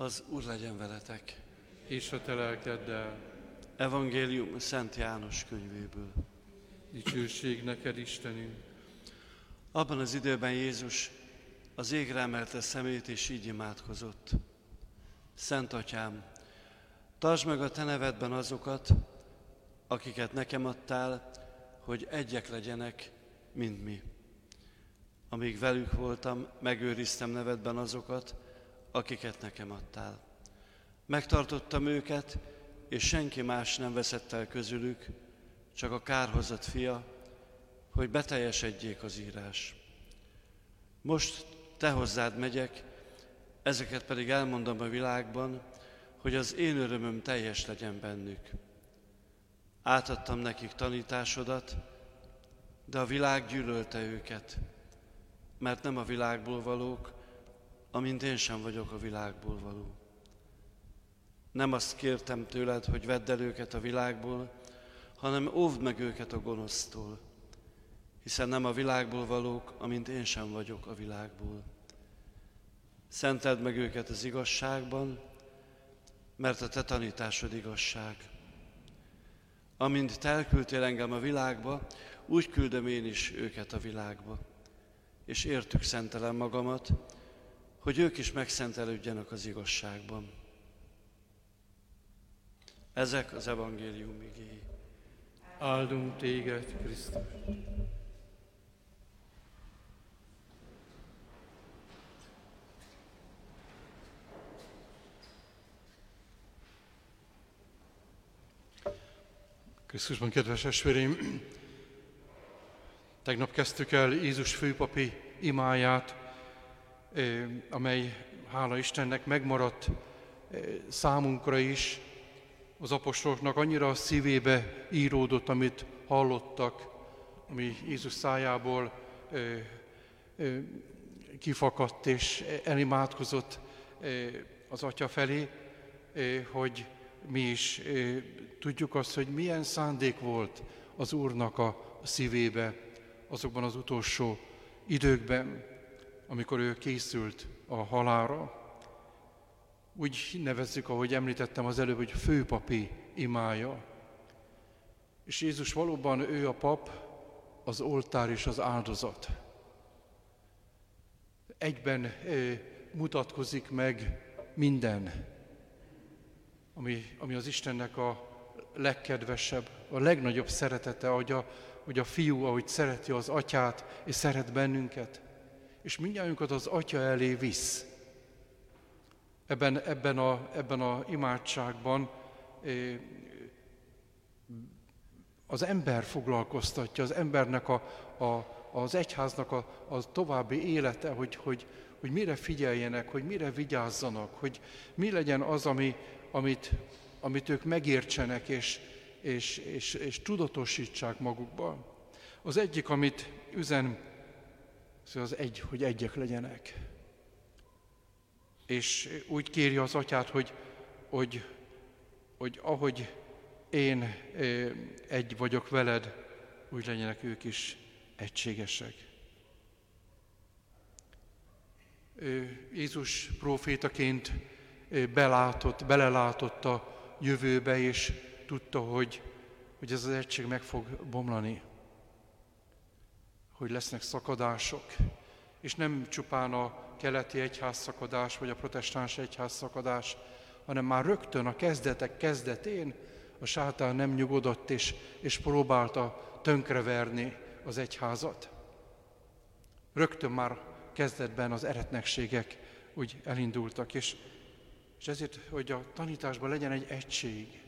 Az Úr legyen veletek. És a te lelkeddel. Evangélium Szent János könyvéből. Dicsőség neked, Istenünk. Abban az időben Jézus az égre emelte szemét, és így imádkozott. Szent Atyám, tartsd meg a Te nevedben azokat, akiket nekem adtál, hogy egyek legyenek, mint mi. Amíg velük voltam, megőriztem nevedben azokat, akiket nekem adtál. Megtartottam őket, és senki más nem veszett el közülük, csak a kárhozat fia, hogy beteljesedjék az írás. Most te hozzád megyek, ezeket pedig elmondom a világban, hogy az én örömöm teljes legyen bennük. Átadtam nekik tanításodat, de a világ gyűlölte őket, mert nem a világból valók, amint én sem vagyok a világból való. Nem azt kértem tőled, hogy vedd el őket a világból, hanem óvd meg őket a gonosztól, hiszen nem a világból valók, amint én sem vagyok a világból. Szenteld meg őket az igazságban, mert a te tanításod igazság. Amint te elküldtél engem a világba, úgy küldöm én is őket a világba. És értük szentelem magamat, hogy ők is megszentelődjenek az igazságban. Ezek az evangélium igéi. Áldunk téged, Krisztus. Krisztusban, kedves esvéreim, tegnap kezdtük el Jézus főpapi imáját, amely, hála Istennek, megmaradt számunkra is, az apostoloknak annyira a szívébe íródott, amit hallottak, ami Jézus szájából kifakadt és elimádkozott az Atya felé, hogy mi is tudjuk azt, hogy milyen szándék volt az Úrnak a szívébe azokban az utolsó időkben, amikor ő készült a halára. Úgy nevezzük, ahogy említettem az előbb, hogy főpapi imája. És Jézus valóban ő a pap, az oltár és az áldozat. Egyben mutatkozik meg minden, ami, ami az Istennek a legkedvesebb, a legnagyobb szeretete, hogy a, hogy a fiú, ahogy szereti az atyát, és szeret bennünket, és mindjárt az atya elé visz. Ebben, ebben, a, ebben a imádságban az ember foglalkoztatja, az embernek a, a, az egyháznak a, a további élete, hogy, hogy, hogy mire figyeljenek, hogy mire vigyázzanak, hogy mi legyen az, ami, amit, amit ők megértsenek és, és, és, és tudatosítsák magukban. Az egyik, amit üzen, az egy, hogy egyek legyenek. És úgy kéri az atyát, hogy, hogy, hogy ahogy én egy vagyok veled, úgy legyenek ők is egységesek. Jézus profétaként belátott, belelátott a jövőbe, és tudta, hogy, hogy ez az egység meg fog bomlani, hogy lesznek szakadások, és nem csupán a keleti egyház szakadás, vagy a protestáns egyház szakadás, hanem már rögtön a kezdetek kezdetén a sátán nem nyugodott, és, és próbálta tönkreverni az egyházat. Rögtön már kezdetben az eretnekségek úgy elindultak, és, és ezért, hogy a tanításban legyen egy egység.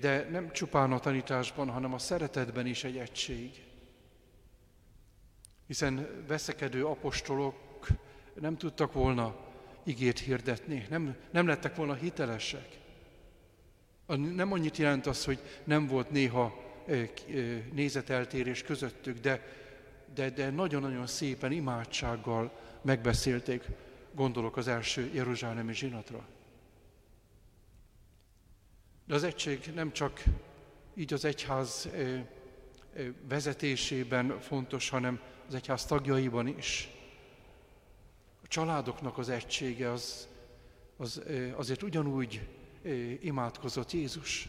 De nem csupán a tanításban, hanem a szeretetben is egy egység. Hiszen veszekedő apostolok nem tudtak volna igét hirdetni, nem, nem lettek volna hitelesek. Nem annyit jelent az, hogy nem volt néha nézeteltérés közöttük, de, de, de nagyon-nagyon szépen imádsággal megbeszélték, gondolok az első Jeruzsálemi zsinatra. De az egység nem csak így az egyház vezetésében fontos, hanem az egyház tagjaiban is családoknak az egysége az, az azért ugyanúgy imádkozott Jézus.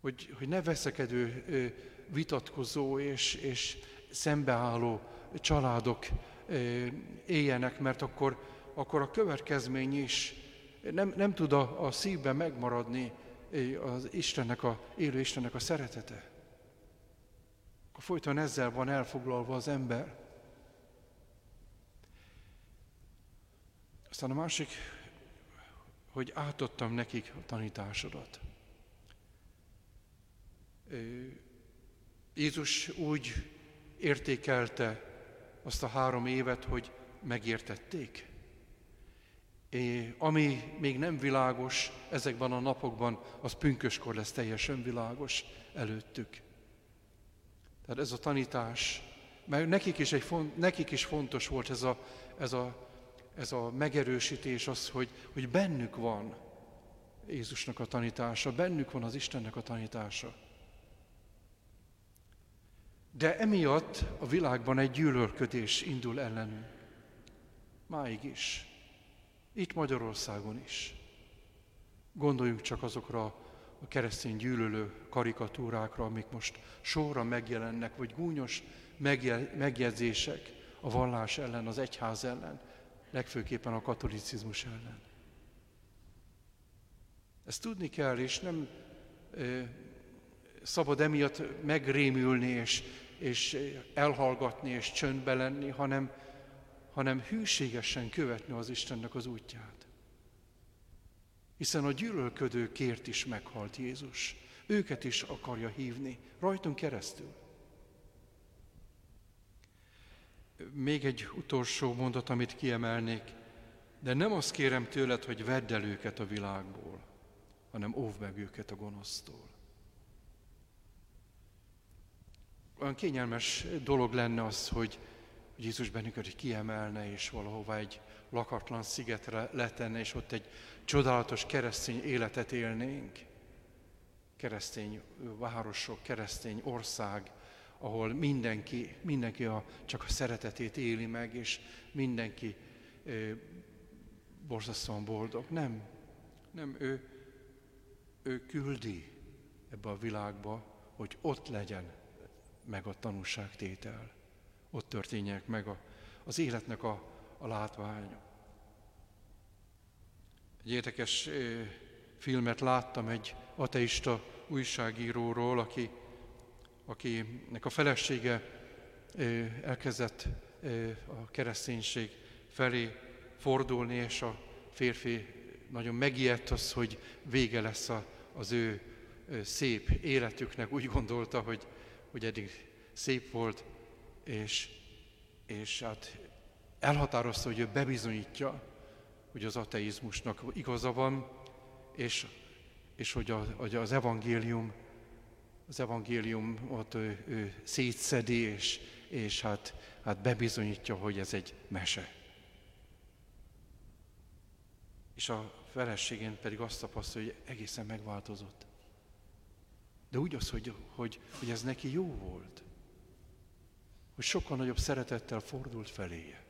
Hogy, hogy ne veszekedő, vitatkozó és, és szembeálló családok éljenek, mert akkor, akkor a következmény is nem, nem tud a, a szívben megmaradni az Istennek a, élő Istennek a szeretete. Akkor folyton ezzel van elfoglalva az ember. Aztán a másik, hogy átadtam nekik a tanításodat. Jézus úgy értékelte azt a három évet, hogy megértették. Ami még nem világos ezekben a napokban, az pünköskor lesz teljesen világos előttük. Tehát ez a tanítás, mert nekik is, egy nekik is fontos volt ez a, ez, a, ez a megerősítés, az, hogy, hogy bennük van Jézusnak a tanítása, bennük van az Istennek a tanítása. De emiatt a világban egy gyűlölködés indul ellenünk. Máig is. Itt Magyarországon is. Gondoljunk csak azokra a keresztény gyűlölő karikatúrákra, amik most sorra megjelennek, vagy gúnyos megjegyzések a vallás ellen, az egyház ellen, legfőképpen a katolicizmus ellen. Ezt tudni kell, és nem szabad emiatt megrémülni, és, és elhallgatni, és csöndbe lenni, hanem, hanem hűségesen követni az Istennek az útját. Hiszen a gyűlölködőkért is meghalt Jézus. Őket is akarja hívni, rajtunk keresztül. Még egy utolsó mondat, amit kiemelnék, de nem azt kérem tőled, hogy vedd el őket a világból, hanem óvd meg őket a gonosztól. olyan kényelmes dolog lenne az, hogy, hogy Jézus bennünket kiemelne, és valahová egy lakatlan szigetre letenne, és ott egy csodálatos keresztény életet élnénk. Keresztény városok, keresztény ország, ahol mindenki, mindenki a, csak a szeretetét éli meg, és mindenki e, borzasztóan boldog. Nem, nem, ő, ő küldi ebbe a világba, hogy ott legyen meg a tanúságtétel. Ott történjenek meg a, az életnek a, a látványa. Egy érdekes eh, filmet láttam egy ateista újságíróról, aki, akinek a felesége eh, elkezdett eh, a kereszténység felé fordulni, és a férfi nagyon megijedt az, hogy vége lesz a, az ő szép életüknek. Úgy gondolta, hogy hogy eddig szép volt, és, és hát elhatározta, hogy ő bebizonyítja, hogy az ateizmusnak igaza van, és, és hogy, a, hogy az evangélium, az evangéliumot ő, ő szétszedi, és, és hát, hát bebizonyítja, hogy ez egy mese. És a feleségén pedig azt tapasztalja, hogy egészen megváltozott. De úgy az, hogy, hogy, hogy ez neki jó volt. Hogy sokkal nagyobb szeretettel fordult feléje.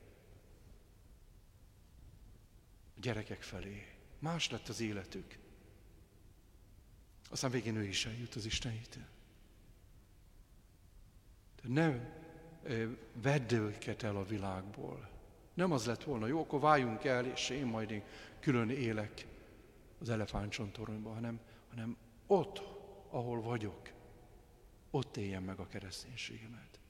A gyerekek felé. Más lett az életük. Aztán végén ő is eljut az Istenítől. De ne vedd őket el a világból. Nem az lett volna, jó, akkor váljunk el, és én majd én külön élek az elefántcsontoronyban, hanem, hanem ott ahol vagyok, ott éljem meg a kereszténységemet.